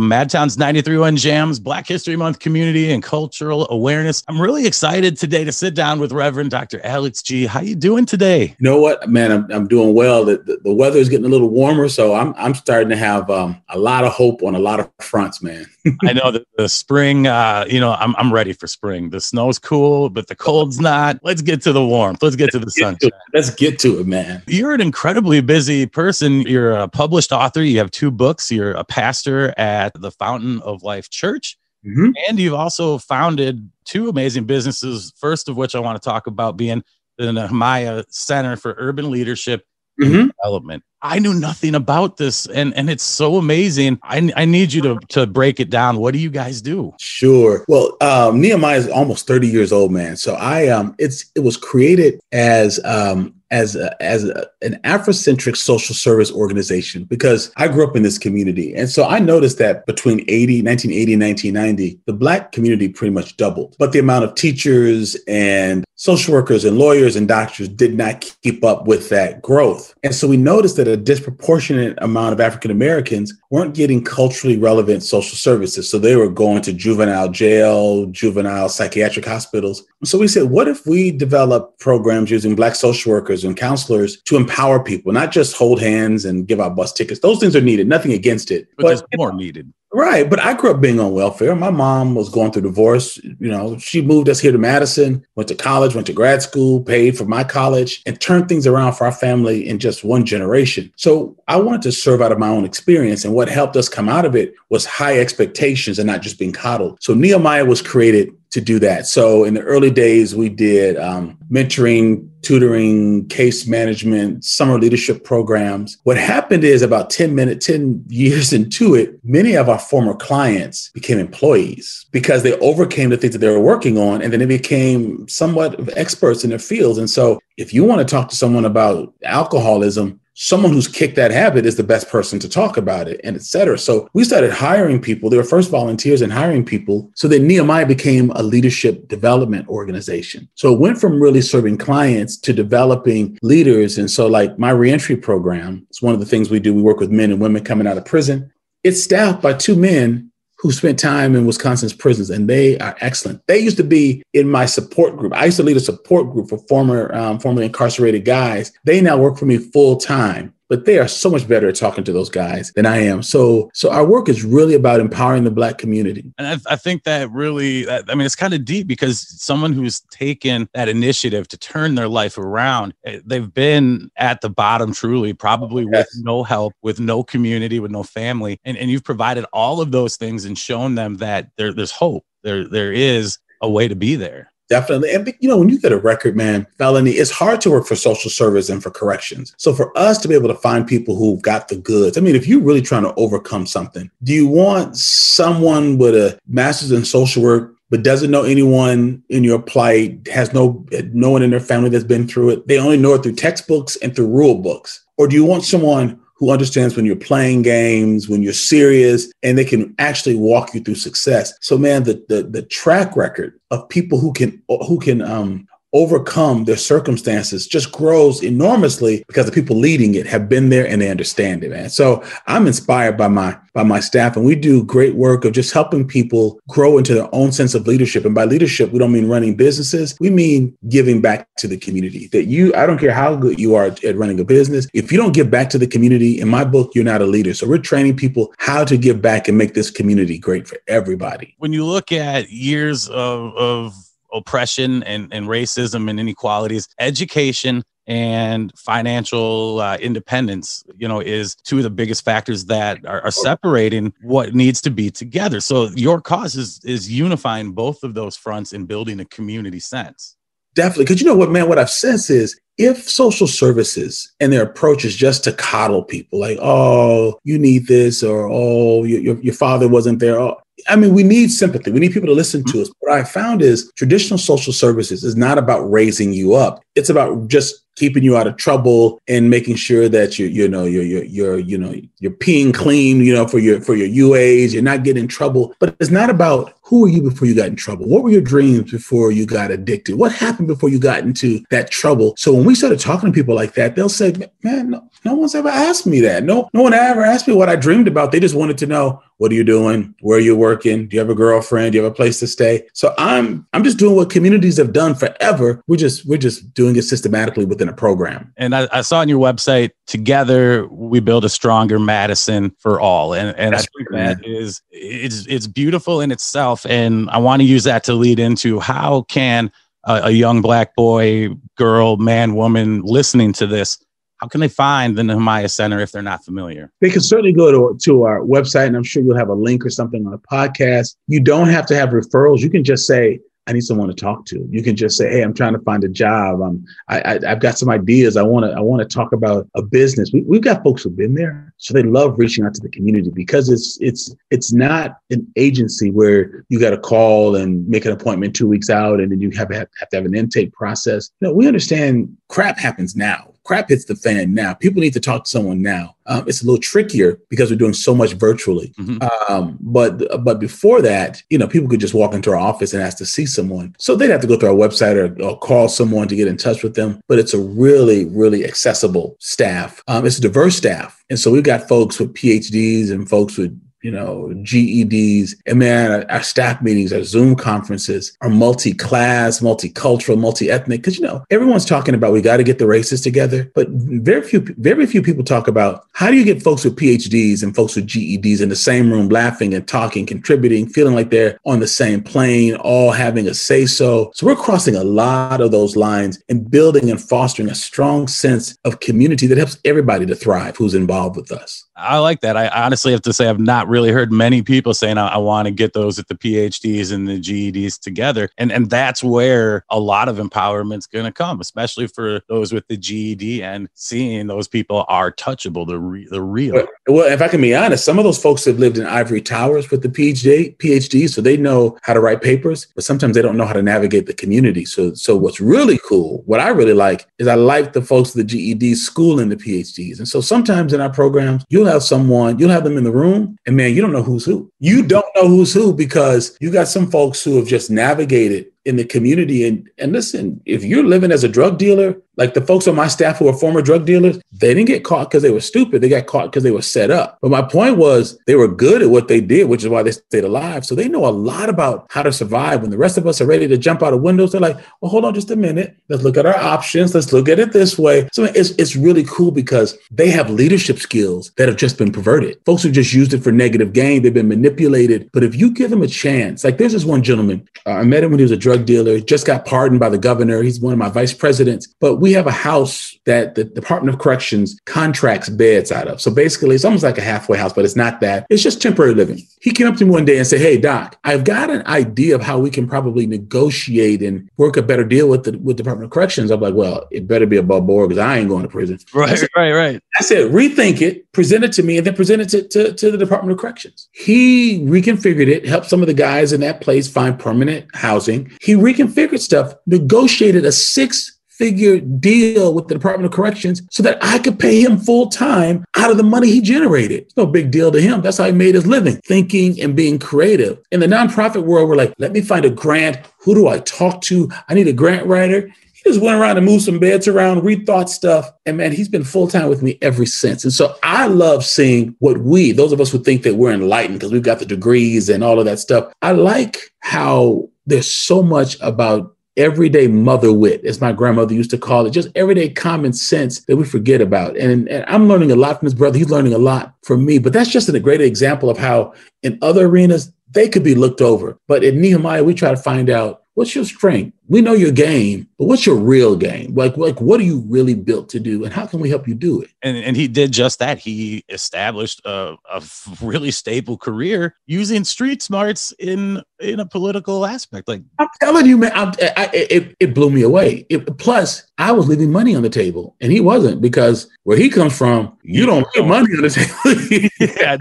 from Madtown's 93.1 Jams, Black History Month community and cultural awareness. I'm really excited today to sit down with Reverend Dr. Alex Gee. How you doing today? You know what, man? I'm, I'm doing well. The, the, the weather is getting a little warmer, so I'm I'm starting to have um, a lot of hope on a lot of fronts, man. I know that the spring, uh, you know, I'm I'm ready for spring. The snow's cool, but the cold's not. Let's get to the warmth. Let's get to the sunshine. Let's get to it, man. You're an incredibly busy person. You're a published author. You have two books. You're a pastor at the Fountain of Life Church. Mm-hmm. And you've also founded two amazing businesses. First of which I want to talk about being the Nehemiah Center for Urban Leadership mm-hmm. Development. I knew nothing about this, and and it's so amazing. I, I need you to to break it down. What do you guys do? Sure. Well, um, Nehemiah is almost thirty years old, man. So I um, it's it was created as um as a, as a, an Afrocentric social service organization because I grew up in this community. And so I noticed that between 80, 1980 and 1990, the Black community pretty much doubled. But the amount of teachers and social workers and lawyers and doctors did not keep up with that growth. And so we noticed that a disproportionate amount of African Americans weren't getting culturally relevant social services. So they were going to juvenile jail, juvenile psychiatric hospitals. So we said, what if we develop programs using Black social workers? And counselors to empower people, not just hold hands and give out bus tickets. Those things are needed, nothing against it. But, but there's more needed. Right. But I grew up being on welfare. My mom was going through divorce. You know, she moved us here to Madison, went to college, went to grad school, paid for my college, and turned things around for our family in just one generation. So I wanted to serve out of my own experience. And what helped us come out of it was high expectations and not just being coddled. So Nehemiah was created to do that. So in the early days, we did um, mentoring, tutoring, case management, summer leadership programs. What happened is about 10 minutes, 10 years into it, many of our former clients became employees because they overcame the things that they were working on and then they became somewhat of experts in their fields. And so if you want to talk to someone about alcoholism, someone who's kicked that habit is the best person to talk about it and et cetera. So we started hiring people. They were first volunteers and hiring people. So then Nehemiah became a leadership development organization. So it went from really serving clients to developing leaders. And so like my reentry program, it's one of the things we do. We work with men and women coming out of prison. It's staffed by two men who spent time in Wisconsin's prisons, and they are excellent. They used to be in my support group. I used to lead a support group for former, um, formerly incarcerated guys. They now work for me full time but they are so much better at talking to those guys than I am. So, so our work is really about empowering the Black community. And I, I think that really, I mean, it's kind of deep because someone who's taken that initiative to turn their life around, eh, they've been at the bottom truly, probably yes. with no help, with no community, with no family, and and you've provided all of those things and shown them that there, there's hope. There, there is a way to be there. Definitely. And, you know, when you get a record, man, felony, it's hard to work for social service and for corrections. So for us to be able to find people who've got the goods, I mean, if you're really trying to overcome something, do you want someone with a master's in social work but doesn't know anyone in your plight, has no no one in their family that's been through it. They only know it through textbooks and through rule books. Or do you want someone who understands when you're playing games, when you're serious, and they can actually walk you through success. So, man, the the, the track record of people who can who can um, overcome their circumstances just grows enormously because the people leading it have been there and they understand it, man. So I'm inspired by my by my staff and we do great work of just helping people grow into their own sense of leadership. And by leadership, we don't mean running businesses. We mean giving back to the community. That you, I don't care how good you are at running a business. If you don't give back to the community, in my book, you're not a leader. So we're training people how to give back and make this community great for everybody. When you look at years of, of oppression and, and racism and inequalities, education and financial uh, independence, you know, is two of the biggest factors that are, are, separating what needs to be together. So your cause is is unifying both of those fronts and building a community sense. Definitely, because you know what, man. What I've sensed is if social services and their approach is just to coddle people, like, oh, you need this, or oh, your, your father wasn't there. Oh, I mean, we need sympathy. We need people to listen to mm-hmm. us. What I found is traditional social services is not about raising you up. It's about just keeping you out of trouble and making sure that you you know you're you're, you're you know you're peeing clean, you know, for your for your UAs, you're not getting in trouble. But it's not about who were you before you got in trouble? What were your dreams before you got addicted? What happened before you got into that trouble? So when we started talking to people like that, they'll say, "Man, no, no one's ever asked me that. No, no one ever asked me what I dreamed about. They just wanted to know what are you doing? Where are you working? Do you have a girlfriend? Do you have a place to stay? So I'm I'm just doing what communities have done forever. We're just we're just doing it systematically within a program. And I, I saw on your website, together we build a stronger Madison for all. And and That's I think that is it's it's beautiful in itself. And I want to use that to lead into how can a, a young black boy, girl, man, woman listening to this how can they find the Nehemiah Center if they're not familiar? They can certainly go to, to our website, and I'm sure you'll have a link or something on the podcast. You don't have to have referrals. You can just say, I need someone to talk to. You can just say, "Hey, I'm trying to find a job. I'm, I, I, have got some ideas. I want to, I want to talk about a business." We, we've got folks who've been there, so they love reaching out to the community because it's, it's, it's not an agency where you got to call and make an appointment two weeks out, and then you have, have, have to have an intake process. No, we understand crap happens now crap hits the fan now. People need to talk to someone now. Um, it's a little trickier because we're doing so much virtually. Mm-hmm. Um, but but before that, you know, people could just walk into our office and ask to see someone. So they'd have to go through our website or, or call someone to get in touch with them. But it's a really really accessible staff. Um, it's a diverse staff, and so we've got folks with PhDs and folks with you know, GEDs. And man, our, staff meetings, our Zoom conferences are multi-class, multicultural, multi-ethnic. Because you know, everyone's talking about we got to get the races together, but very few, very few people talk about how do you get folks with PhDs and folks with GEDs in the same room, laughing and talking, contributing, feeling like they're on the same plane, all having a say so. So we're crossing a lot of those lines and building and fostering a strong sense of community that helps everybody to thrive who's involved with us. I like that. I honestly have to say I've not really heard many people saying I, I want to get those at the PhDs and the GEDs together, and and that's where a lot of empowerment's going to come, especially for those with the GED and seeing those people are touchable, the re- the real. Well, if I can be honest, some of those folks have lived in ivory towers with the PhD PhD, so they know how to write papers, but sometimes they don't know how to navigate the community. So so what's really cool, what I really like, is I like the folks with the GEDs schooling the PhDs, and so sometimes in our programs you'll have someone, you'll have them in the room, and man, you don't know who's who. You don't know who's who because you got some folks who have just navigated in the community. And and listen, if you're living as a drug dealer, like the folks on my staff who are former drug dealers, they didn't get caught because they were stupid. They got caught because they were set up. But my point was they were good at what they did, which is why they stayed alive. So they know a lot about how to survive. When the rest of us are ready to jump out of windows, they're like, well, hold on just a minute. Let's look at our options. Let's look at it this way. So it's, it's really cool because they have leadership skills that have just been perverted. Folks who just used it for negative gain. They've been manipulated. But if you give them a chance, like there's this one gentleman, uh, I met him when he was a drug dealer, just got pardoned by the governor. He's one of my vice presidents. But we have a house that the Department of Corrections contracts beds out of. So basically, it's almost like a halfway house, but it's not that. It's just temporary living. He came up to me one day and said, Hey, Doc, I've got an idea of how we can probably negotiate and work a better deal with the with Department of Corrections. I'm like, Well, it better be above board because I ain't going to prison. Right, said, right, right. I said, Rethink it, present it to me, and then present it to, to, to the Department of Corrections. He reconfigured it, helped some of the guys in that place find permanent housing. He reconfigured stuff, negotiated a six figure deal with the Department of Corrections so that I could pay him full time out of the money he generated. It's no big deal to him. That's how he made his living, thinking and being creative. In the nonprofit world, we're like, let me find a grant. Who do I talk to? I need a grant writer. He just went around and moved some beds around, rethought stuff. And man, he's been full time with me ever since. And so I love seeing what we, those of us who think that we're enlightened because we've got the degrees and all of that stuff. I like how there's so much about everyday mother wit, as my grandmother used to call it, just everyday common sense that we forget about. And, and I'm learning a lot from his brother. He's learning a lot from me. But that's just a great example of how in other arenas, they could be looked over. But in Nehemiah, we try to find out what's your strength? We know your game, but what's your real game? Like, like what are you really built to do, and how can we help you do it? And and he did just that. He established a, a really stable career using street smarts in in a political aspect. Like I'm telling you, man, I, I, it it blew me away. It, plus, I was leaving money on the table, and he wasn't because where he comes from, you don't leave money on the table. yeah,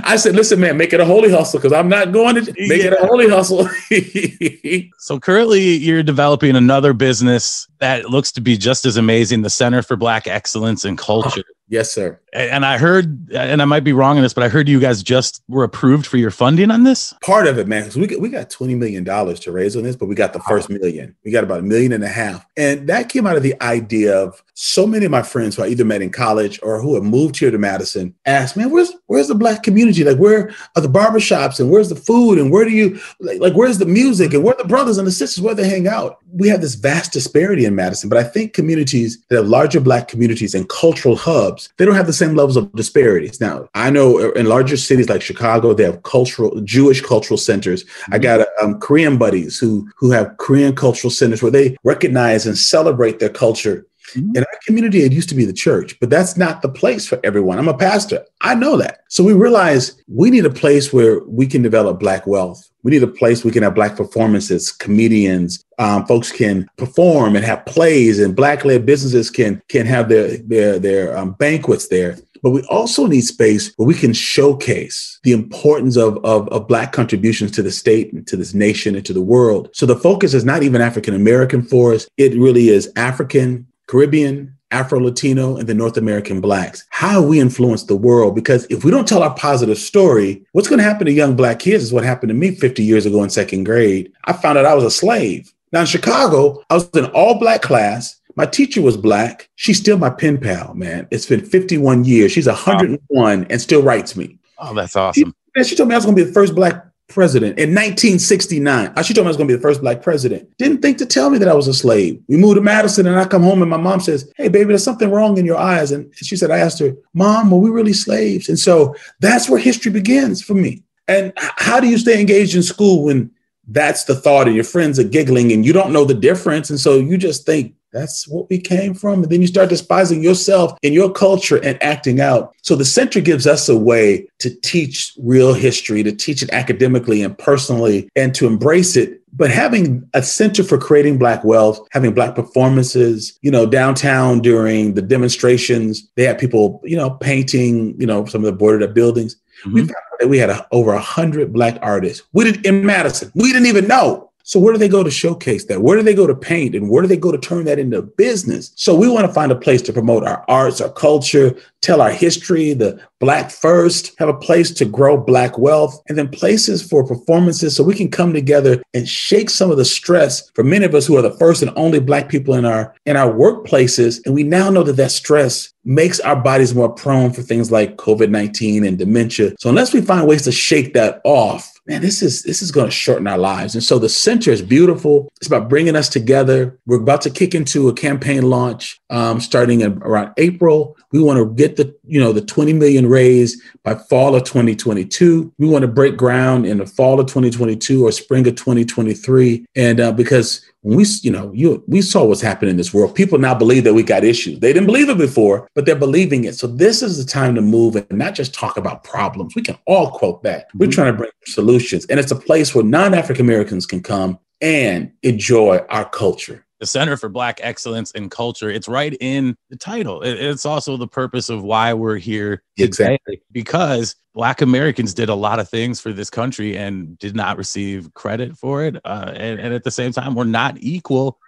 I said, listen, man, make it a holy hustle because I'm not going to make yeah. it a holy hustle. so currently you're developing another business that looks to be just as amazing the Center for Black Excellence and Culture. Yes, sir. And I heard, and I might be wrong in this, but I heard you guys just were approved for your funding on this. Part of it, man, because we got, we got twenty million dollars to raise on this, but we got the first million. We got about a million and a half, and that came out of the idea of so many of my friends who I either met in college or who have moved here to Madison asked, "Man, where's where's the black community? Like, where are the barbershops and where's the food and where do you like, like where's the music and where the brothers and the sisters where they hang out?" We have this vast disparity in Madison, but I think communities that have larger black communities and cultural hubs they don't have the same levels of disparities. Now, I know in larger cities like Chicago, they have cultural Jewish cultural centers. Mm-hmm. I got um, Korean buddies who who have Korean cultural centers where they recognize and celebrate their culture. Mm-hmm. In our community, it used to be the church, but that's not the place for everyone. I'm a pastor. I know that. So we realize we need a place where we can develop Black wealth. We need a place we can have Black performances, comedians, um, folks can perform and have plays, and Black-led businesses can can have their their their um, banquets there. But we also need space where we can showcase the importance of, of, of, Black contributions to the state and to this nation and to the world. So the focus is not even African American for us, it really is African, Caribbean, Afro Latino, and the North American Blacks. How we influence the world. Because if we don't tell our positive story, what's going to happen to young Black kids is what happened to me 50 years ago in second grade. I found out I was a slave. Now in Chicago, I was in all Black class. My teacher was Black. She's still my pen pal, man. It's been 51 years. She's 101 wow. and still writes me. Oh, that's awesome. She, she told me I was going to be the first Black president in 1969. She told me I was going to be the first black president. Didn't think to tell me that I was a slave. We moved to Madison and I come home and my mom says, Hey, baby, there's something wrong in your eyes. And she said, I asked her, Mom, were we really slaves? And so that's where history begins for me. And how do you stay engaged in school when that's the thought and your friends are giggling and you don't know the difference? And so you just think, that's what we came from. And then you start despising yourself and your culture and acting out. So the center gives us a way to teach real history, to teach it academically and personally, and to embrace it. But having a center for creating Black wealth, having Black performances, you know, downtown during the demonstrations, they had people, you know, painting, you know, some of the boarded up buildings. Mm-hmm. We found that we had a, over a hundred Black artists. We did in Madison. We didn't even know. So where do they go to showcase that? Where do they go to paint? And where do they go to turn that into business? So we want to find a place to promote our arts, our culture, tell our history, the Black first, have a place to grow Black wealth, and then places for performances so we can come together and shake some of the stress for many of us who are the first and only Black people in our in our workplaces. And we now know that that stress makes our bodies more prone for things like COVID 19 and dementia. So unless we find ways to shake that off, man, this is this is going to shorten our lives. And so the center is beautiful. It's about bringing us together. We're about to kick into a campaign launch um, starting in, around April. We want to get the you know the 20 million raised by fall of 2022. We want to break ground in the fall of 2022 or spring of 2023, and uh, because when we, you know, you we saw what's happening in this world. People now believe that we got issues. They didn't believe it before, but they're believing it. So this is the time to move and not just talk about problems. We can all quote that. We're mm-hmm. trying to bring solutions, and it's a place where non-African Americans can come and enjoy our culture the Center for Black Excellence and Culture. It's right in the title. It's also the purpose of why we're here. Exactly. Because Black Americans did a lot of things for this country and did not receive credit for it. Uh, and, and, at the same time, we're not equal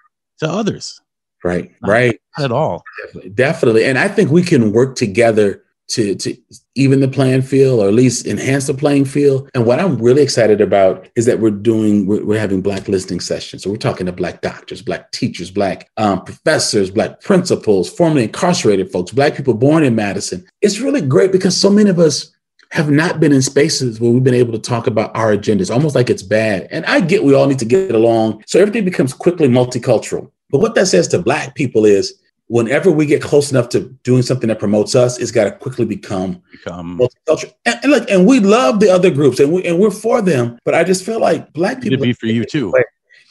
to others. Right. Not, right. At all. Definitely, definitely. And I think we can work together to to even the playing field or at least enhance the playing field. And what I'm really excited about is that we're doing we're, we're having black listening sessions. So we're talking to black doctors, black teachers, black um, professors, black principals, formerly incarcerated folks, black people born in Madison. It's really great because so many of us have not been in spaces where we've been able to talk about our agendas, almost like it's bad. And I get we all need to get along. So everything becomes quickly multicultural. But what that says to black people is whenever we get close enough to doing something that promotes us, it's got to quickly become, become multicultural. And, and look, and we love the other groups, and we and we're for them. But I just feel like black people to be for you too.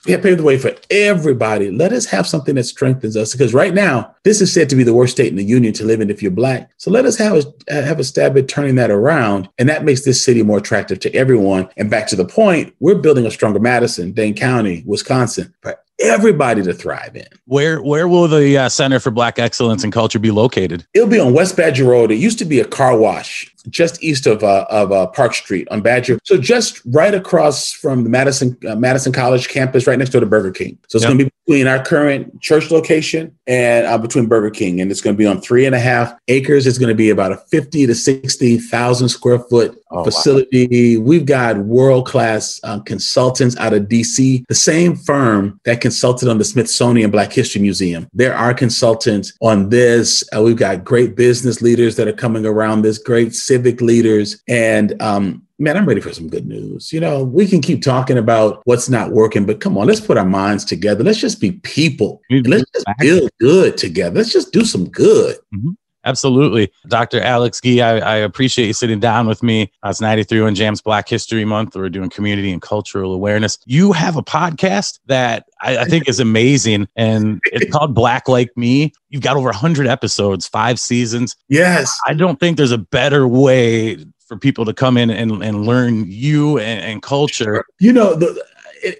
We have paved the way for everybody. Let us have something that strengthens us, because right now this is said to be the worst state in the union to live in if you're black. So let us have a have a stab at turning that around, and that makes this city more attractive to everyone. And back to the point, we're building a stronger Madison, Dane County, Wisconsin, but everybody to thrive in. Where where will the uh, Center for Black Excellence and Culture be located? It'll be on West Badger Road. It used to be a car wash just east of uh, of uh, Park Street on Badger. So just right across from the Madison uh, Madison College campus, right next door to Burger King. So it's yep. going to be between our current church location and uh, between Burger King, and it's going to be on three and a half acres. It's going to be about a fifty to sixty thousand square foot oh, facility. Wow. We've got world class uh, consultants out of DC, the same firm that consulted on the Smithsonian Black History Museum. There are consultants on this. Uh, we've got great business leaders that are coming around this, great civic leaders, and um, man, I'm ready for some good news. You know, we can keep talking about what's not working, but come on, let's put our minds together. Let's just be people. Let's just feel good together. Let's just do some good. Mm-hmm. Absolutely. Dr. Alex Gee, I, I, appreciate you sitting down with me. Uh, it's 93 Jams Black History Month. We're doing community and cultural awareness. You have a podcast that I, I think is amazing, and it's called Black Like Me. You've got over 100 episodes, five seasons. Yes. I don't think there's a better way for people to come in and, and learn you and, and culture. You know, the,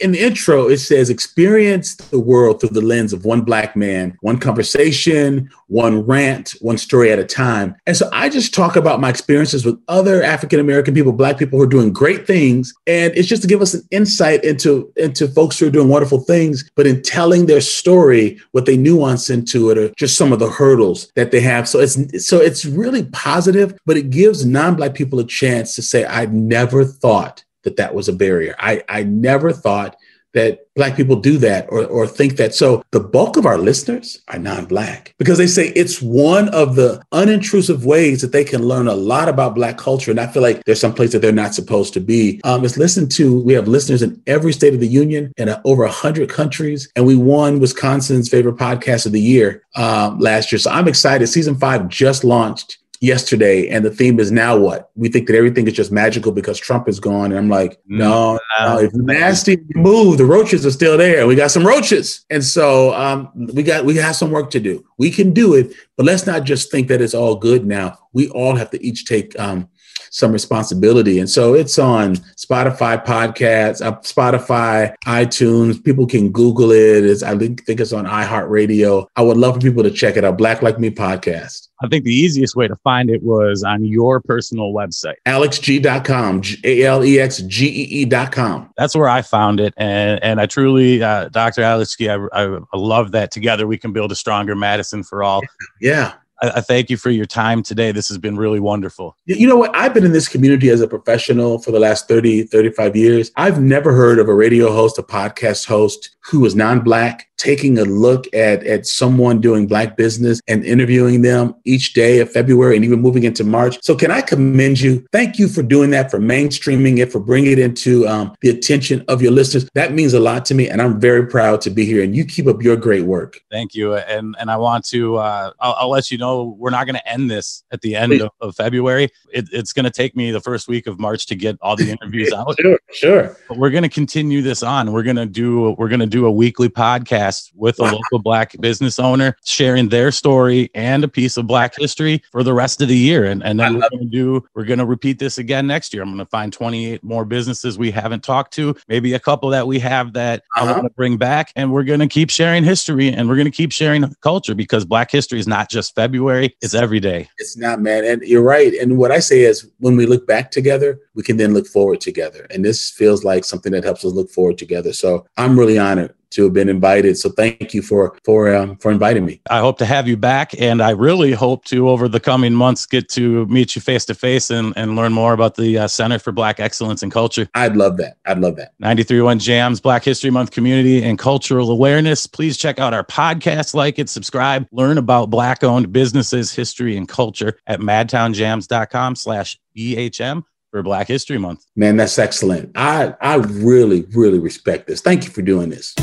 in the intro, it says experience the world through the lens of one black man, one conversation, one rant, one story at a time. And so I just talk about my experiences with other African American people, black people who are doing great things. And it's just to give us an insight into, into folks who are doing wonderful things, but in telling their story, what they nuance into it, or just some of the hurdles that they have. So it's so it's really positive, but it gives non-black people a chance to say, "I've never thought that that was a barrier. I, I never thought that black people do that or, or think that. So the bulk of our listeners are non-black because they say it's one of the unintrusive ways that they can learn a lot about black culture. And I feel like there's some place that they're not supposed to be. Um, it's listened to, we have listeners in every state of the union and over 100 countries. And we won Wisconsin's favorite podcast of the year um, last year. So I'm excited. Season five just launched yesterday, and the theme is now what? We think that everything is just magical because Trump is gone. And I'm like, mm, no, no if nasty move, the roaches are still there. We got some roaches. And so um, we got we have some work to do. We can do it, but let's not just think that it's all good now. We all have to each take um, some responsibility. And so it's on Spotify podcasts, uh, Spotify, iTunes. People can Google it. It's, I think, it's on iHeartRadio. I would love for people to check it out. Black Like Me podcast. I think the easiest way to find it was on your personal website. AlexGee.com, A L E X G E E.com. That's where I found it. And, and I truly, uh, Dr. Alex Gee, I, I, I love that together we can build a stronger Madison for all. Yeah. I, thank you for your time today. This has been really wonderful. You know what? I've been in this community as a professional for the last 30, 35 years. I've never heard of a radio host, a podcast host who is non black taking a look at, at someone doing black business and interviewing them each day of February and even moving into March. So can I commend you? Thank you for doing that, for mainstreaming it, for bringing it into um, the attention of your listeners. That means a lot to me, and I'm very proud to be here. And you keep up your great work. Thank you. And and I want to uh, I'll, I'll, let you know we're not going to end this at the end of, of, February. It, it's going to take me the first week of March to get all the interviews out. sure, sure. But we're going to continue this on. We're going to do we're going to do a weekly podcast podcast with a local black business owner sharing their story and a piece of black history for the rest of the year. And, and then we're going to do, we're going to repeat this again next year. I'm going to find 28 more businesses we haven't talked to, maybe a couple that we have that uh-huh. I want to bring back. And we're going to keep sharing history and we're going to keep sharing culture because black history is not just February, it's every day. It's not, man. And you're right. And what I say is when we look back together, we can then look forward together. And this feels like something that helps us look forward together. So I'm really honored to have been invited. So thank you for for um, for inviting me. I hope to have you back, and I really hope to over the coming months get to meet you face to face and and learn more about the uh, Center for Black Excellence and Culture. I'd love that. I'd love that. 93.1 Jams Black History Month community and cultural awareness. Please check out our podcast, like it, subscribe, learn about Black owned businesses, history, and culture at madtownjams.com slash BHM for Black History Month. Man, that's excellent. I I really really respect this. Thank you for doing this.